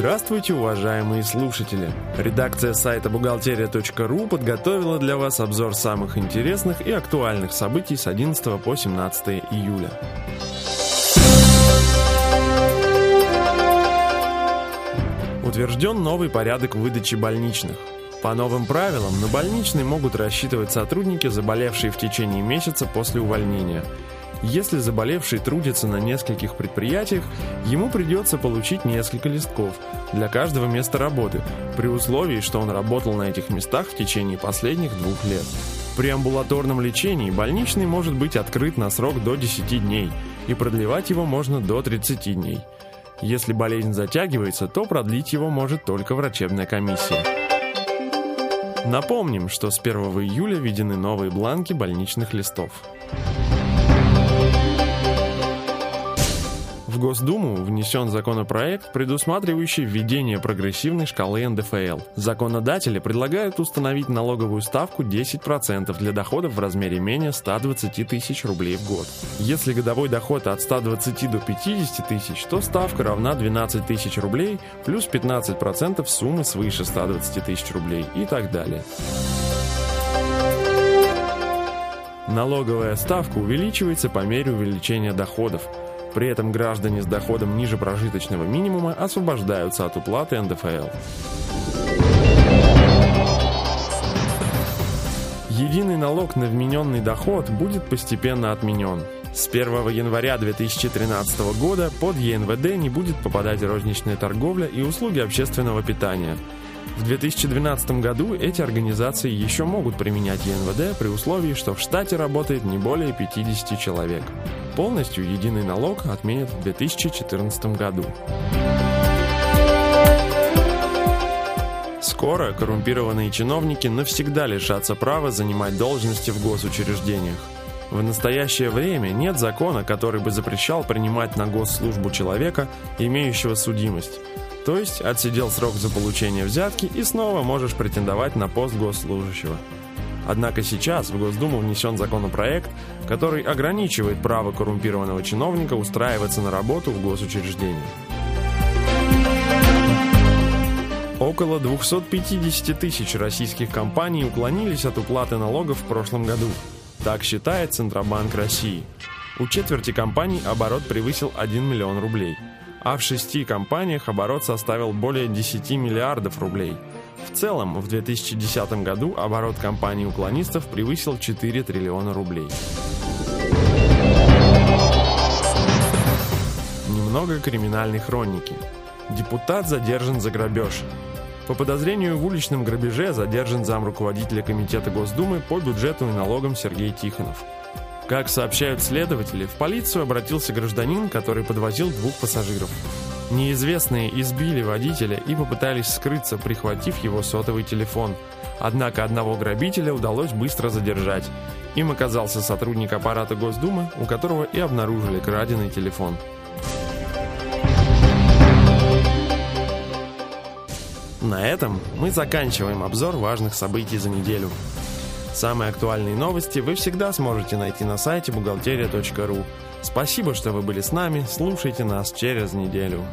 Здравствуйте, уважаемые слушатели! Редакция сайта бухгалтерия.ру подготовила для вас обзор самых интересных и актуальных событий с 11 по 17 июля. Утвержден новый порядок выдачи больничных. По новым правилам на больничный могут рассчитывать сотрудники, заболевшие в течение месяца после увольнения – если заболевший трудится на нескольких предприятиях, ему придется получить несколько листков для каждого места работы, при условии, что он работал на этих местах в течение последних двух лет. При амбулаторном лечении больничный может быть открыт на срок до 10 дней, и продлевать его можно до 30 дней. Если болезнь затягивается, то продлить его может только врачебная комиссия. Напомним, что с 1 июля введены новые бланки больничных листов. В Госдуму внесен законопроект, предусматривающий введение прогрессивной шкалы НДФЛ. Законодатели предлагают установить налоговую ставку 10% для доходов в размере менее 120 тысяч рублей в год. Если годовой доход от 120 до 50 тысяч, то ставка равна 12 тысяч рублей плюс 15% суммы свыше 120 тысяч рублей и так далее. Налоговая ставка увеличивается по мере увеличения доходов. При этом граждане с доходом ниже прожиточного минимума освобождаются от уплаты НДФЛ. Единый налог на вмененный доход будет постепенно отменен. С 1 января 2013 года под ЕНВД не будет попадать розничная торговля и услуги общественного питания. В 2012 году эти организации еще могут применять ЕНВД при условии, что в штате работает не более 50 человек. Полностью единый налог отменят в 2014 году. Скоро коррумпированные чиновники навсегда лишатся права занимать должности в госучреждениях. В настоящее время нет закона, который бы запрещал принимать на госслужбу человека, имеющего судимость. То есть отсидел срок за получение взятки и снова можешь претендовать на пост госслужащего. Однако сейчас в Госдуму внесен законопроект, который ограничивает право коррумпированного чиновника устраиваться на работу в госучреждении. Около 250 тысяч российских компаний уклонились от уплаты налогов в прошлом году. Так считает Центробанк России. У четверти компаний оборот превысил 1 миллион рублей, а в шести компаниях оборот составил более 10 миллиардов рублей – в целом, в 2010 году оборот компании уклонистов превысил 4 триллиона рублей. Немного криминальной хроники. Депутат задержан за грабеж. По подозрению в уличном грабеже задержан зам руководителя Комитета Госдумы по бюджету и налогам Сергей Тихонов. Как сообщают следователи, в полицию обратился гражданин, который подвозил двух пассажиров. Неизвестные избили водителя и попытались скрыться, прихватив его сотовый телефон. Однако одного грабителя удалось быстро задержать. Им оказался сотрудник аппарата Госдумы, у которого и обнаружили краденый телефон. На этом мы заканчиваем обзор важных событий за неделю. Самые актуальные новости вы всегда сможете найти на сайте бухгалтерия.ру. Спасибо, что вы были с нами. Слушайте нас через неделю.